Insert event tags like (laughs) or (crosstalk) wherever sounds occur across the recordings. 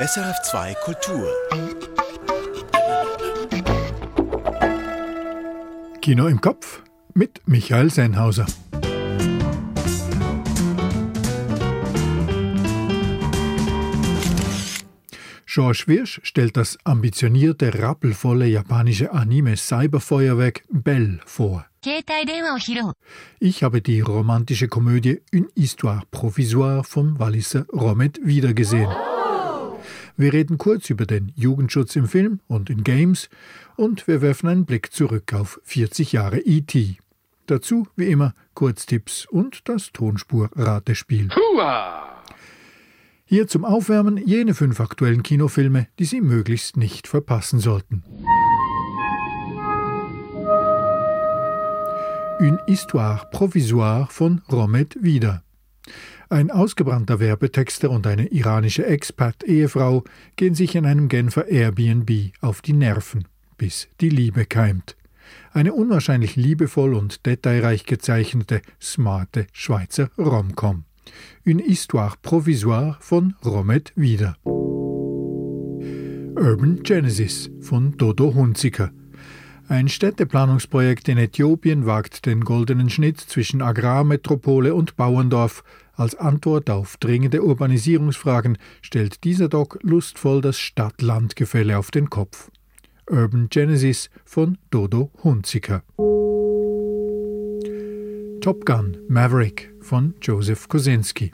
SRF2 Kultur. Kino im Kopf mit Michael Sennhauser. George Wirsch stellt das ambitionierte, rappelvolle japanische Anime Cyberfeuerwerk Bell vor. Ich habe die romantische Komödie Une Histoire Provisoire vom Walliser Romet wiedergesehen. Wir reden kurz über den Jugendschutz im Film und in Games und wir werfen einen Blick zurück auf 40 Jahre E.T. Dazu, wie immer, Kurztipps und das Tonspur-Ratespiel. Hier zum Aufwärmen jene fünf aktuellen Kinofilme, die Sie möglichst nicht verpassen sollten. Une Histoire Provisoire von Romet Wieder. Ein ausgebrannter Werbetexter und eine iranische Expat-Ehefrau gehen sich in einem Genfer Airbnb auf die Nerven, bis die Liebe keimt. Eine unwahrscheinlich liebevoll und detailreich gezeichnete, smarte Schweizer Romcom. Une Histoire Provisoire von Romet Wieder. Urban Genesis von Dodo Hunziker. Ein Städteplanungsprojekt in Äthiopien wagt den goldenen Schnitt zwischen Agrarmetropole und Bauerndorf. Als Antwort auf dringende Urbanisierungsfragen stellt dieser Doc lustvoll das Stadt-Land-Gefälle auf den Kopf. Urban Genesis von Dodo Hunziker. Top Gun Maverick von Joseph Kosinski.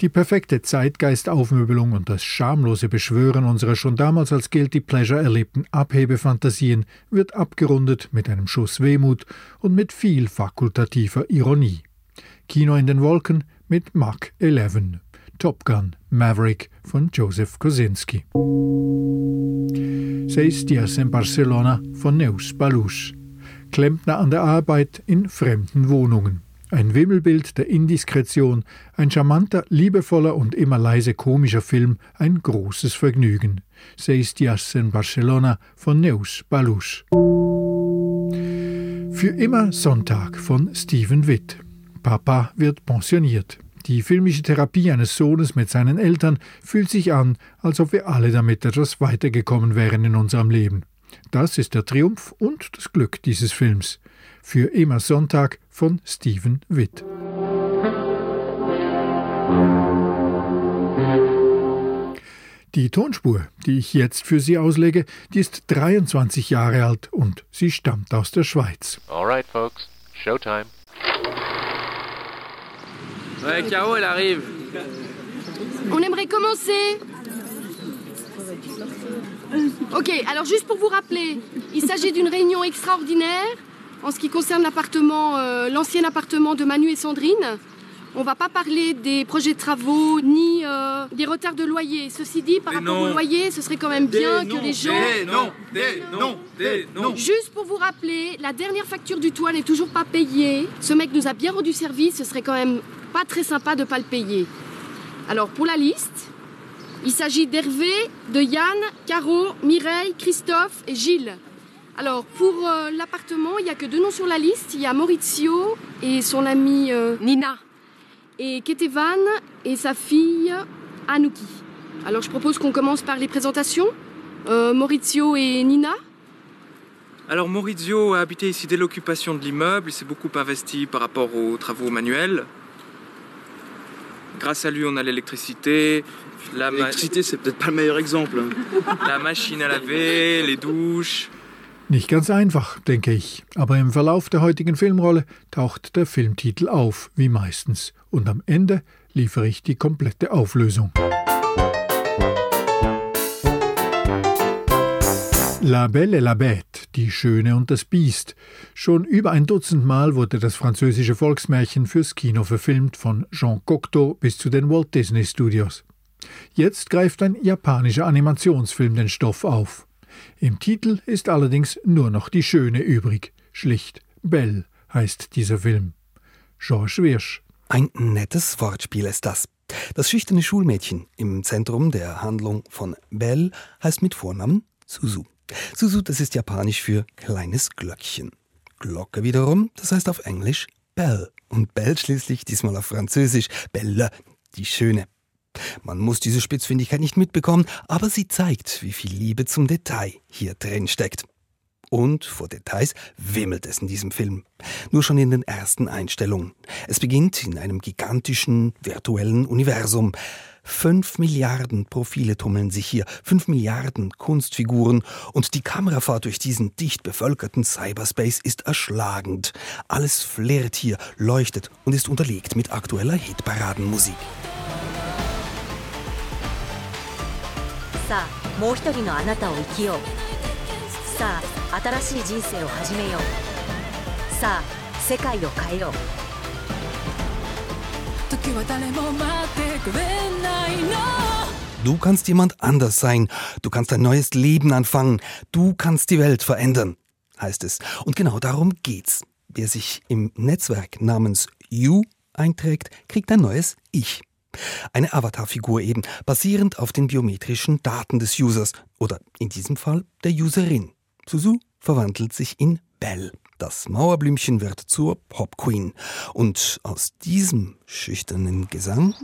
Die perfekte Zeitgeistaufmöbelung und das schamlose Beschwören unserer schon damals als Guilty Pleasure erlebten Abhebefantasien wird abgerundet mit einem Schuss Wehmut und mit viel fakultativer Ironie. Kino in den Wolken mit Mach 11. Top Gun Maverick von Joseph Kosinski. Seis Dias in Barcelona von Neus Balusch. Klempner an der Arbeit in fremden Wohnungen. Ein Wimmelbild der Indiskretion, ein charmanter, liebevoller und immer leise komischer Film, ein großes Vergnügen. Seis Dias en Barcelona von Neus Balusch. Für immer Sonntag von Stephen Witt. Papa wird pensioniert. Die filmische Therapie eines Sohnes mit seinen Eltern fühlt sich an, als ob wir alle damit etwas weitergekommen wären in unserem Leben. Das ist der Triumph und das Glück dieses Films. Für immer Sonntag von Stephen Witt. Die Tonspur, die ich jetzt für Sie auslege, die ist 23 Jahre alt und sie stammt aus der Schweiz. Alright, folks, Showtime. Ouais, Caro, elle arrive. On aimerait commencer. Ok, alors juste pour vous rappeler, il s'agit d'une réunion extraordinaire en ce qui concerne l'appartement, euh, l'ancien appartement de Manu et Sandrine. On va pas parler des projets de travaux ni euh, des retards de loyer. Ceci dit, par Des rapport au loyer, ce serait quand même bien Des que les gens. Des noms, des des noms. Juste pour vous rappeler, la dernière facture du toit n'est toujours pas payée. Ce mec nous a bien rendu service, ce serait quand même pas très sympa de pas le payer. Alors pour la liste, il s'agit d'Hervé, de Yann, Caro, Mireille, Christophe et Gilles. Alors pour euh, l'appartement, il n'y a que deux noms sur la liste. Il y a Maurizio et son amie euh, Nina. Et Ketevan et sa fille Anouki. Alors je propose qu'on commence par les présentations. Euh, Maurizio et Nina. Alors Maurizio a habité ici dès l'occupation de l'immeuble, il s'est beaucoup investi par rapport aux travaux manuels. Grâce à lui, on a l'électricité, ma- L'électricité, c'est peut-être pas le meilleur exemple. la machine à laver, les douches. Nicht ganz einfach, denke ich, aber im Verlauf der heutigen Filmrolle taucht der Filmtitel auf, wie meistens, und am Ende liefere ich die komplette Auflösung. La Belle et la Bête, die Schöne und das Biest. Schon über ein Dutzend Mal wurde das französische Volksmärchen fürs Kino verfilmt, von Jean Cocteau bis zu den Walt Disney Studios. Jetzt greift ein japanischer Animationsfilm den Stoff auf. Im Titel ist allerdings nur noch die Schöne übrig. Schlicht Belle heißt dieser Film. Georges Wirsch. Ein nettes Wortspiel ist das. Das schüchterne Schulmädchen im Zentrum der Handlung von Belle heißt mit Vornamen Suzu. Suzu, das ist japanisch für kleines Glöckchen. Glocke wiederum, das heißt auf Englisch Belle. Und Belle schließlich diesmal auf Französisch Belle, die Schöne. Man muss diese Spitzfindigkeit nicht mitbekommen, aber sie zeigt, wie viel Liebe zum Detail hier drin steckt. Und vor Details wimmelt es in diesem Film. Nur schon in den ersten Einstellungen. Es beginnt in einem gigantischen virtuellen Universum. Fünf Milliarden Profile tummeln sich hier, fünf Milliarden Kunstfiguren und die Kamerafahrt durch diesen dicht bevölkerten Cyberspace ist erschlagend. Alles flärt hier, leuchtet und ist unterlegt mit aktueller Hitparadenmusik. さあもう一人のあなたを生きようさあ新しい人生を始めようさあ世界を変えよう時は誰も待ってくれないの Du kannst jemand anders sein. Du kannst ein neues Leben anfangen. Du kannst die Welt verändern, heißt es. Und genau darum geht's. Wer sich im Netzwerk namens You einträgt, kriegt ein neues Ich. Eine Avatarfigur eben, basierend auf den biometrischen Daten des Users oder in diesem Fall der Userin. Suzu verwandelt sich in Belle. Das Mauerblümchen wird zur Pop Queen. Und aus diesem schüchternen Gesang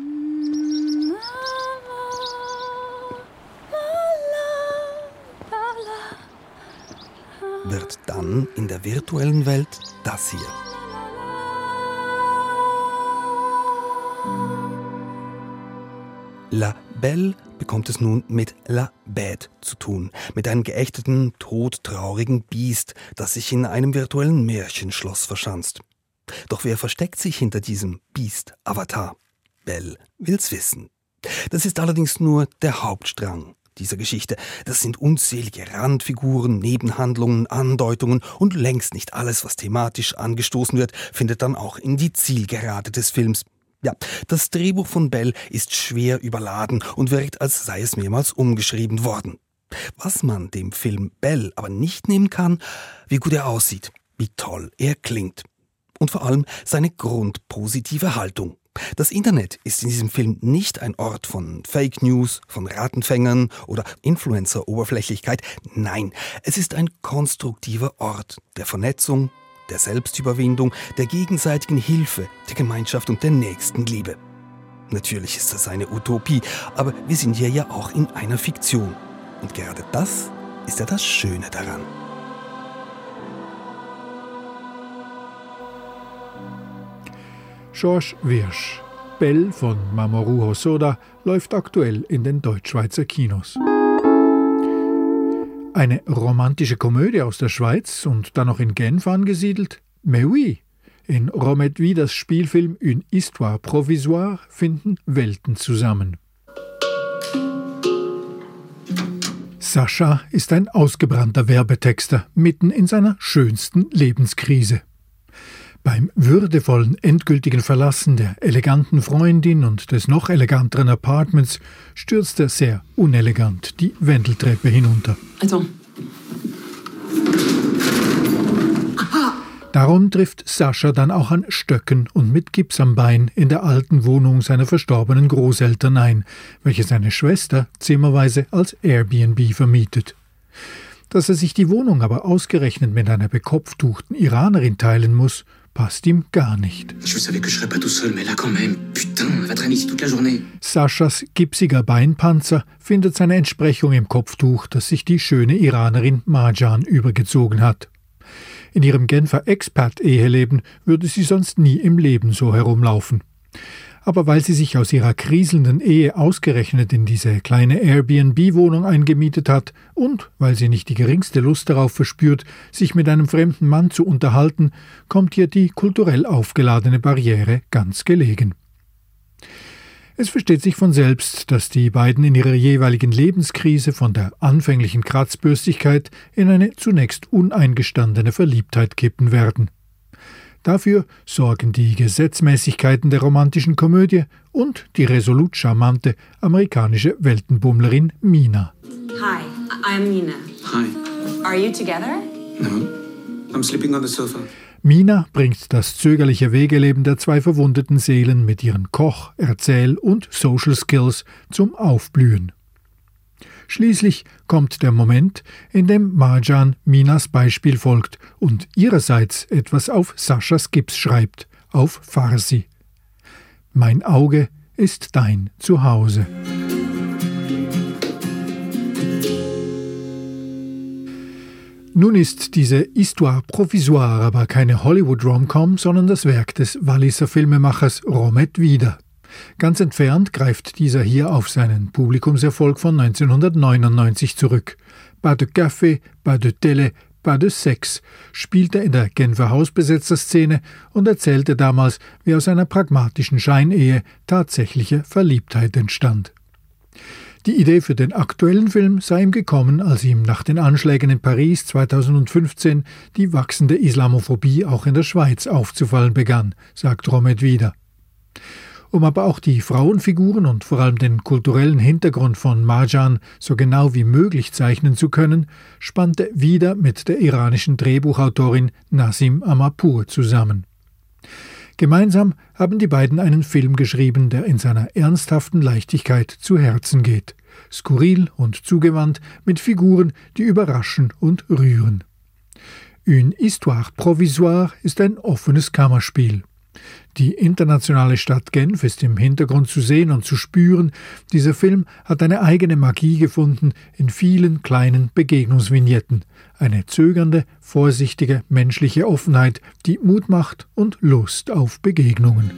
wird dann in der virtuellen Welt das hier. La Belle bekommt es nun mit La Bête zu tun, mit einem geächteten, todtraurigen Biest, das sich in einem virtuellen Märchenschloss verschanzt. Doch wer versteckt sich hinter diesem Biest-Avatar? Belle will's wissen. Das ist allerdings nur der Hauptstrang dieser Geschichte. Das sind unzählige Randfiguren, Nebenhandlungen, Andeutungen und längst nicht alles, was thematisch angestoßen wird, findet dann auch in die Zielgerade des Films. Ja, das Drehbuch von Bell ist schwer überladen und wirkt, als sei es mehrmals umgeschrieben worden. Was man dem Film Bell aber nicht nehmen kann, wie gut er aussieht, wie toll er klingt. Und vor allem seine grundpositive Haltung. Das Internet ist in diesem Film nicht ein Ort von Fake News, von Ratenfängern oder Influencer-Oberflächlichkeit. Nein, es ist ein konstruktiver Ort der Vernetzung, der Selbstüberwindung, der gegenseitigen Hilfe, der Gemeinschaft und der Nächstenliebe. Natürlich ist das eine Utopie, aber wir sind hier ja auch in einer Fiktion. Und gerade das ist ja das Schöne daran. George Wirsch, Bell von Mamoru Hosoda, läuft aktuell in den Deutschschweizer Kinos. Eine romantische Komödie aus der Schweiz und dann noch in Genf angesiedelt? Mais oui! In Romet das Spielfilm Une Histoire Provisoire finden Welten zusammen. Sascha ist ein ausgebrannter Werbetexter mitten in seiner schönsten Lebenskrise. Beim würdevollen endgültigen Verlassen der eleganten Freundin und des noch eleganteren Apartments stürzt er sehr unelegant die Wendeltreppe hinunter. Also. Darum trifft Sascha dann auch an Stöcken und mit Gips am Bein in der alten Wohnung seiner verstorbenen Großeltern ein, welche seine Schwester zimmerweise als Airbnb vermietet. Dass er sich die Wohnung aber ausgerechnet mit einer bekopftuchten Iranerin teilen muss, passt ihm gar nicht. Saschas gipsiger Beinpanzer findet seine Entsprechung im Kopftuch, das sich die schöne Iranerin Marjan übergezogen hat. In ihrem Genfer Expat-Eheleben würde sie sonst nie im Leben so herumlaufen aber weil sie sich aus ihrer kriselnden Ehe ausgerechnet in diese kleine Airbnb-Wohnung eingemietet hat und weil sie nicht die geringste Lust darauf verspürt, sich mit einem fremden Mann zu unterhalten, kommt ihr die kulturell aufgeladene Barriere ganz gelegen. Es versteht sich von selbst, dass die beiden in ihrer jeweiligen Lebenskrise von der anfänglichen Kratzbürstigkeit in eine zunächst uneingestandene Verliebtheit kippen werden. Dafür sorgen die Gesetzmäßigkeiten der romantischen Komödie und die resolut charmante amerikanische Weltenbummlerin Mina. Hi, I'm Mina. Hi. Are you together? No. I'm sleeping on the sofa. Mina bringt das zögerliche Wegeleben der zwei verwundeten Seelen mit ihren Koch-, Erzähl- und Social Skills zum Aufblühen. Schließlich kommt der Moment, in dem Marjan Minas Beispiel folgt und ihrerseits etwas auf Saschas Gips schreibt, auf Farsi. Mein Auge ist dein Zuhause. Nun ist diese Histoire Provisoire aber keine Hollywood-Romcom, sondern das Werk des Walliser Filmemachers Romet Wieder. Ganz entfernt greift dieser hier auf seinen Publikumserfolg von 1999 zurück. Pas de Café, pas de Télé, pas de Sex spielte in der Genfer Hausbesetzerszene und erzählte damals, wie aus einer pragmatischen Scheinehe tatsächliche Verliebtheit entstand. Die Idee für den aktuellen Film sei ihm gekommen, als ihm nach den Anschlägen in Paris 2015 die wachsende Islamophobie auch in der Schweiz aufzufallen begann, sagt Romet wieder. Um aber auch die Frauenfiguren und vor allem den kulturellen Hintergrund von Marjan so genau wie möglich zeichnen zu können, spannte wieder mit der iranischen Drehbuchautorin Nasim Amapur zusammen. Gemeinsam haben die beiden einen Film geschrieben, der in seiner ernsthaften Leichtigkeit zu Herzen geht. Skurril und zugewandt, mit Figuren, die überraschen und rühren. Une Histoire Provisoire ist ein offenes Kammerspiel. Die internationale Stadt Genf ist im Hintergrund zu sehen und zu spüren. Dieser Film hat eine eigene Magie gefunden in vielen kleinen Begegnungsvignetten. Eine zögernde, vorsichtige, menschliche Offenheit, die Mut macht und Lust auf Begegnungen.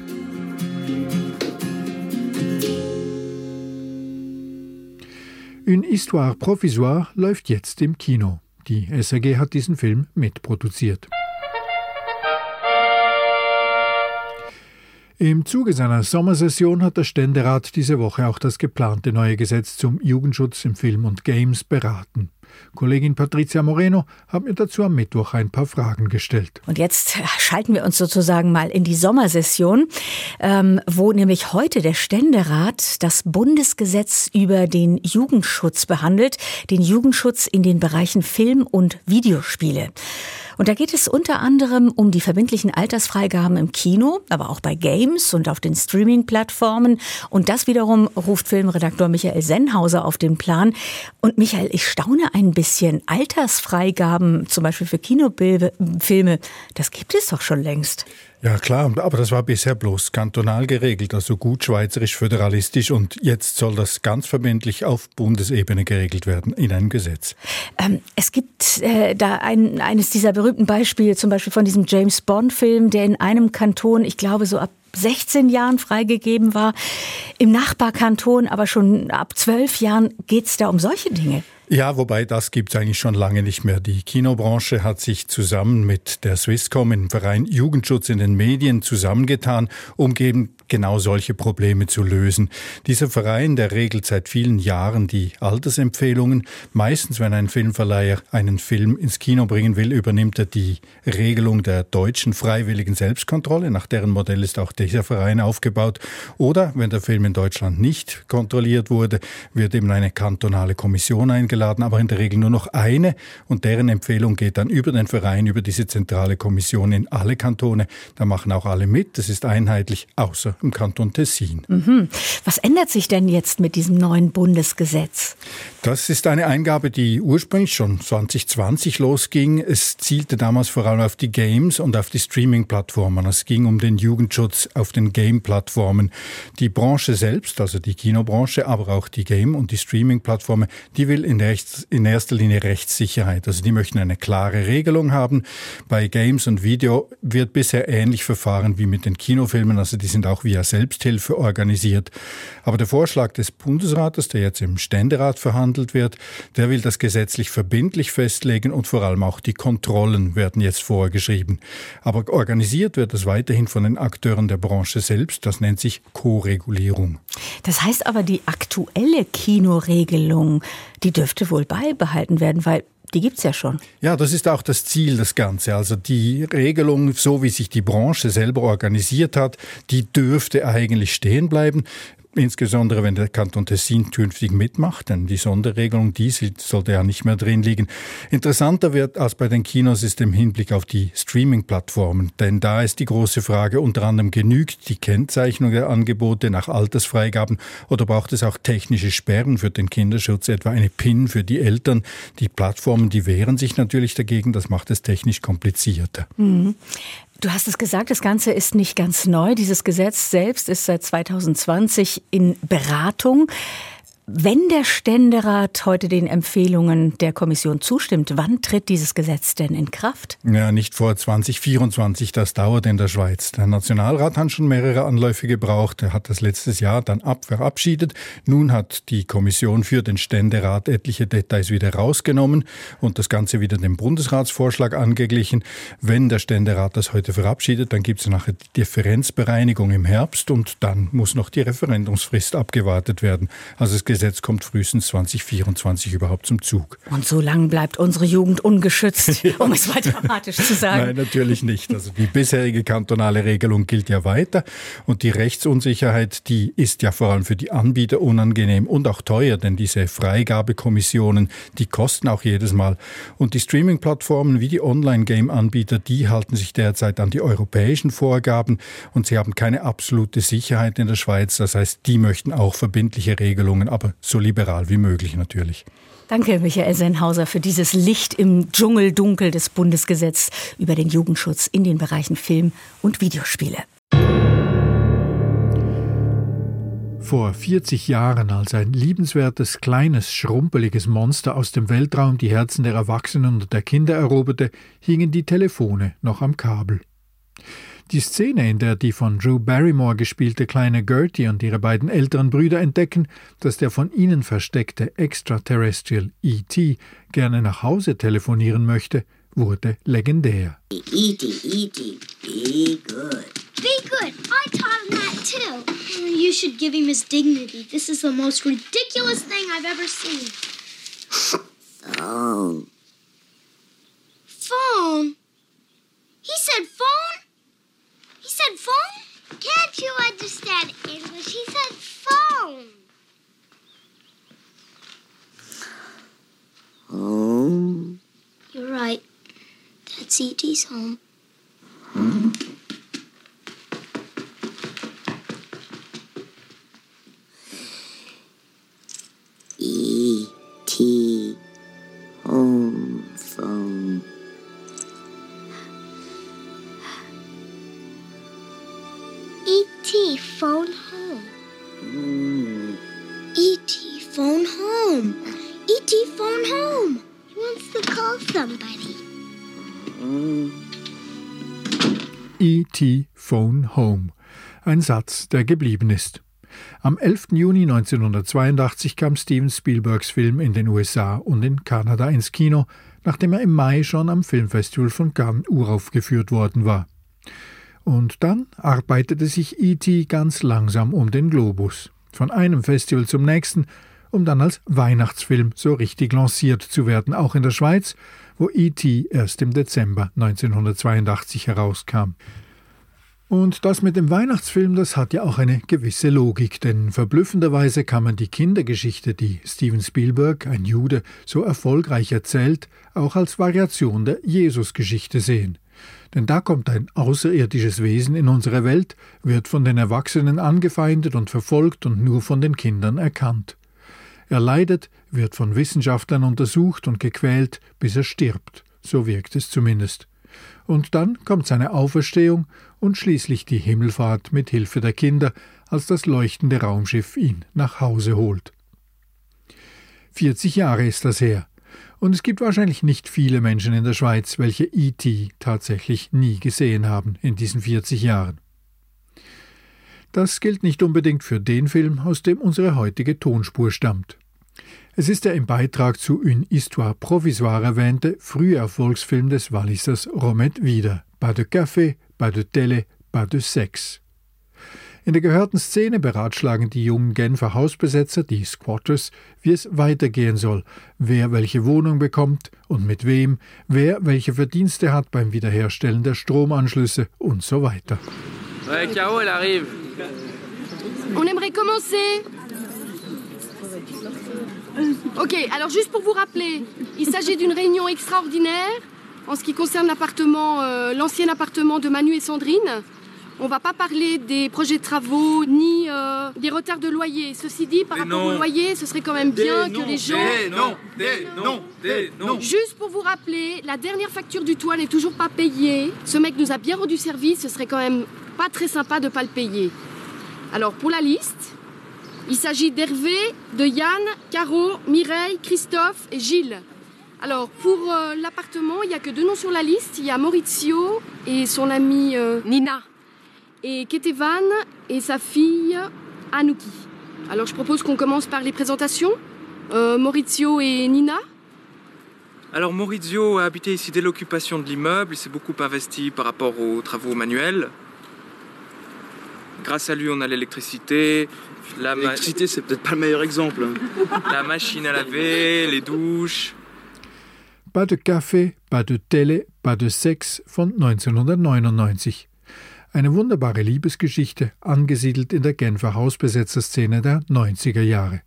Une Histoire Provisoire läuft jetzt im Kino. Die SRG hat diesen Film mitproduziert. Im Zuge seiner Sommersession hat der Ständerat diese Woche auch das geplante neue Gesetz zum Jugendschutz im Film und Games beraten. Kollegin Patricia Moreno hat mir dazu am Mittwoch ein paar Fragen gestellt. Und jetzt schalten wir uns sozusagen mal in die Sommersession, ähm, wo nämlich heute der Ständerat das Bundesgesetz über den Jugendschutz behandelt, den Jugendschutz in den Bereichen Film und Videospiele. Und da geht es unter anderem um die verbindlichen Altersfreigaben im Kino, aber auch bei Games und auf den Streaming-Plattformen. Und das wiederum ruft Filmredaktor Michael Sennhauser auf den Plan. Und Michael, ich staune ein bisschen. Altersfreigaben, zum Beispiel für Kinofilme, das gibt es doch schon längst. Ja klar, aber das war bisher bloß kantonal geregelt, also gut schweizerisch föderalistisch und jetzt soll das ganz verbindlich auf Bundesebene geregelt werden in einem Gesetz. Ähm, es gibt äh, da ein, eines dieser berühmten Beispiele, zum Beispiel von diesem James Bond-Film, der in einem Kanton, ich glaube so ab 16 Jahren freigegeben war, im Nachbarkanton aber schon ab 12 Jahren geht es da um solche Dinge. Ja, wobei das gibt es eigentlich schon lange nicht mehr. Die Kinobranche hat sich zusammen mit der Swisscom im Verein Jugendschutz in den Medien zusammengetan, um eben genau solche Probleme zu lösen. Dieser Verein, der regelt seit vielen Jahren die Altersempfehlungen. Meistens, wenn ein Filmverleiher einen Film ins Kino bringen will, übernimmt er die Regelung der deutschen freiwilligen Selbstkontrolle. Nach deren Modell ist auch dieser Verein aufgebaut. Oder wenn der Film in Deutschland nicht kontrolliert wurde, wird eben eine kantonale Kommission eingeladen, aber in der Regel nur noch eine. Und deren Empfehlung geht dann über den Verein, über diese zentrale Kommission in alle Kantone. Da machen auch alle mit. Das ist einheitlich, außer im Kanton Tessin. Mhm. Was ändert sich denn jetzt mit diesem neuen Bundesgesetz? Das ist eine Eingabe, die ursprünglich schon 2020 losging. Es zielte damals vor allem auf die Games und auf die Streaming-Plattformen. Es ging um den Jugendschutz auf den Game-Plattformen. Die Branche selbst, also die Kinobranche, aber auch die Game- und die Streaming-Plattformen, die will in, rechts, in erster Linie Rechtssicherheit. Also die möchten eine klare Regelung haben. Bei Games und Video wird bisher ähnlich verfahren wie mit den Kinofilmen. Also die sind auch via Selbsthilfe organisiert. Aber der Vorschlag des Bundesrates, der jetzt im Ständerat verhandelt, wird, der will das gesetzlich verbindlich festlegen und vor allem auch die Kontrollen werden jetzt vorgeschrieben. Aber organisiert wird es weiterhin von den Akteuren der Branche selbst. Das nennt sich Co-Regulierung. Das heißt aber, die aktuelle Kinoregelung, die dürfte wohl beibehalten werden, weil die gibt es ja schon. Ja, das ist auch das Ziel des Ganzen. Also die Regelung, so wie sich die Branche selber organisiert hat, die dürfte eigentlich stehen bleiben insbesondere wenn der Kanton Tessin künftig mitmacht, denn die Sonderregelung, die sollte ja nicht mehr drin liegen. Interessanter wird als bei den Kinos ist im Hinblick auf die Streaming-Plattformen, denn da ist die große Frage unter anderem genügt die Kennzeichnung der Angebote nach Altersfreigaben oder braucht es auch technische Sperren für den Kinderschutz, etwa eine PIN für die Eltern? Die Plattformen, die wehren sich natürlich dagegen, das macht es technisch komplizierter. Mhm. Du hast es gesagt, das Ganze ist nicht ganz neu. Dieses Gesetz selbst ist seit 2020 in Beratung. Wenn der Ständerat heute den Empfehlungen der Kommission zustimmt, wann tritt dieses Gesetz denn in Kraft? Ja, nicht vor 2024, das dauert in der Schweiz. Der Nationalrat hat schon mehrere Anläufe gebraucht. Er hat das letztes Jahr dann ab verabschiedet. Nun hat die Kommission für den Ständerat etliche Details wieder rausgenommen und das Ganze wieder dem Bundesratsvorschlag angeglichen. Wenn der Ständerat das heute verabschiedet, dann gibt es nachher die Differenzbereinigung im Herbst und dann muss noch die Referendumsfrist abgewartet werden. Also es Gesetz kommt frühestens 2024 überhaupt zum Zug. Und so lange bleibt unsere Jugend ungeschützt, (laughs) ja. um es mal dramatisch zu sagen. Nein, natürlich nicht. Also die bisherige kantonale Regelung gilt ja weiter und die Rechtsunsicherheit, die ist ja vor allem für die Anbieter unangenehm und auch teuer, denn diese Freigabekommissionen, die kosten auch jedes Mal. Und die Streaming-Plattformen wie die Online-Game-Anbieter, die halten sich derzeit an die europäischen Vorgaben und sie haben keine absolute Sicherheit in der Schweiz. Das heißt, die möchten auch verbindliche Regelungen, aber so liberal wie möglich natürlich. Danke, Michael Sennhauser, für dieses Licht im Dschungeldunkel des Bundesgesetzes über den Jugendschutz in den Bereichen Film und Videospiele. Vor 40 Jahren, als ein liebenswertes, kleines, schrumpeliges Monster aus dem Weltraum die Herzen der Erwachsenen und der Kinder eroberte, hingen die Telefone noch am Kabel. Die Szene, in der die von Drew Barrymore gespielte kleine Gertie und ihre beiden älteren Brüder entdecken, dass der von ihnen versteckte Extraterrestrial E.T. gerne nach Hause telefonieren möchte, wurde legendär. E.T., E.T., be good. Be good. I taught him that too. You should give him his dignity. This is the most ridiculous thing I've ever seen. Phone. Phone? He said phone? He said phone? Can't you understand English? He said phone. Home. You're right. That's E.T.'s home. E.T. phone home. Ein Satz, der geblieben ist. Am 11. Juni 1982 kam Steven Spielbergs Film in den USA und in Kanada ins Kino, nachdem er im Mai schon am Filmfestival von Cannes uraufgeführt worden war. Und dann arbeitete sich E.T. ganz langsam um den Globus, von einem Festival zum nächsten, um dann als Weihnachtsfilm so richtig lanciert zu werden, auch in der Schweiz, wo E.T. erst im Dezember 1982 herauskam. Und das mit dem Weihnachtsfilm, das hat ja auch eine gewisse Logik, denn verblüffenderweise kann man die Kindergeschichte, die Steven Spielberg, ein Jude, so erfolgreich erzählt, auch als Variation der Jesusgeschichte sehen. Denn da kommt ein außerirdisches Wesen in unsere Welt, wird von den Erwachsenen angefeindet und verfolgt und nur von den Kindern erkannt. Er leidet, wird von Wissenschaftlern untersucht und gequält, bis er stirbt, so wirkt es zumindest. Und dann kommt seine Auferstehung und schließlich die Himmelfahrt mit Hilfe der Kinder, als das leuchtende Raumschiff ihn nach Hause holt. 40 Jahre ist das her, und es gibt wahrscheinlich nicht viele Menschen in der Schweiz, welche E.T. tatsächlich nie gesehen haben in diesen 40 Jahren. Das gilt nicht unbedingt für den Film, aus dem unsere heutige Tonspur stammt. Es ist der im Beitrag zu Une Histoire Provisoire erwähnte frühe Erfolgsfilm des Wallisers Romet Wieder, Pas de Café, Pas de Télé, Pas de Sex. In der gehörten Szene beratschlagen die jungen Genfer Hausbesetzer, die Squatters, wie es weitergehen soll, wer welche Wohnung bekommt und mit wem, wer welche Verdienste hat beim Wiederherstellen der Stromanschlüsse und so weiter. Ouais, Caro, elle arrive. On aimerait commencer. Ok, alors juste pour vous rappeler, il s'agit d'une réunion extraordinaire en ce qui concerne l'appartement, euh, l'ancien appartement de Manu et Sandrine. On va pas parler des projets de travaux ni euh, des retards de loyer. Ceci dit, par rapport au loyer, ce serait quand même bien que les gens. non, non, non. Juste pour vous rappeler, la dernière facture du toit n'est toujours pas payée. Ce mec nous a bien rendu service. Ce serait quand même pas très sympa de pas le payer. Alors pour la liste, il s'agit d'Hervé, de Yann, Caro, Mireille, Christophe et Gilles. Alors pour euh, l'appartement, il n'y a que deux noms sur la liste. Il y a Maurizio et son amie euh, Nina et Ketevan et sa fille Anouki. Alors je propose qu'on commence par les présentations. Euh, Maurizio et Nina. Alors Maurizio a habité ici dès l'occupation de l'immeuble, il s'est beaucoup investi par rapport aux travaux manuels. Grâce à lui, on a l'électricité. L'électricité, c'est peut-être pas le meilleur exemple. La machine à laver, les douches. Pas de café, pas de télé, pas de Sex von 1999. Eine wunderbare Liebesgeschichte, angesiedelt in der Genfer Hausbesetzerszene der 90er Jahre.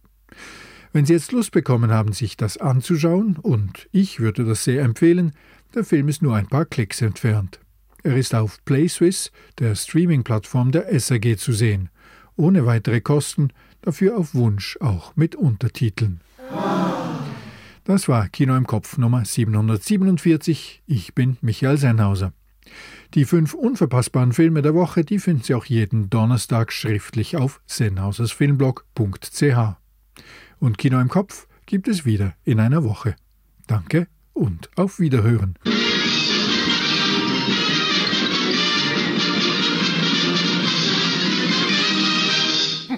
Wenn Sie jetzt Lust bekommen haben, sich das anzuschauen, und ich würde das sehr empfehlen, der Film ist nur ein paar Klicks entfernt. Er ist auf PlaySwiss, der Streaming-Plattform der SAG, zu sehen, ohne weitere Kosten, dafür auf Wunsch auch mit Untertiteln. Das war Kino im Kopf Nummer 747. Ich bin Michael Sennhauser. Die fünf unverpassbaren Filme der Woche, die finden Sie auch jeden Donnerstag schriftlich auf sennhausersfilmblog.ch. Und Kino im Kopf gibt es wieder in einer Woche. Danke und auf Wiederhören.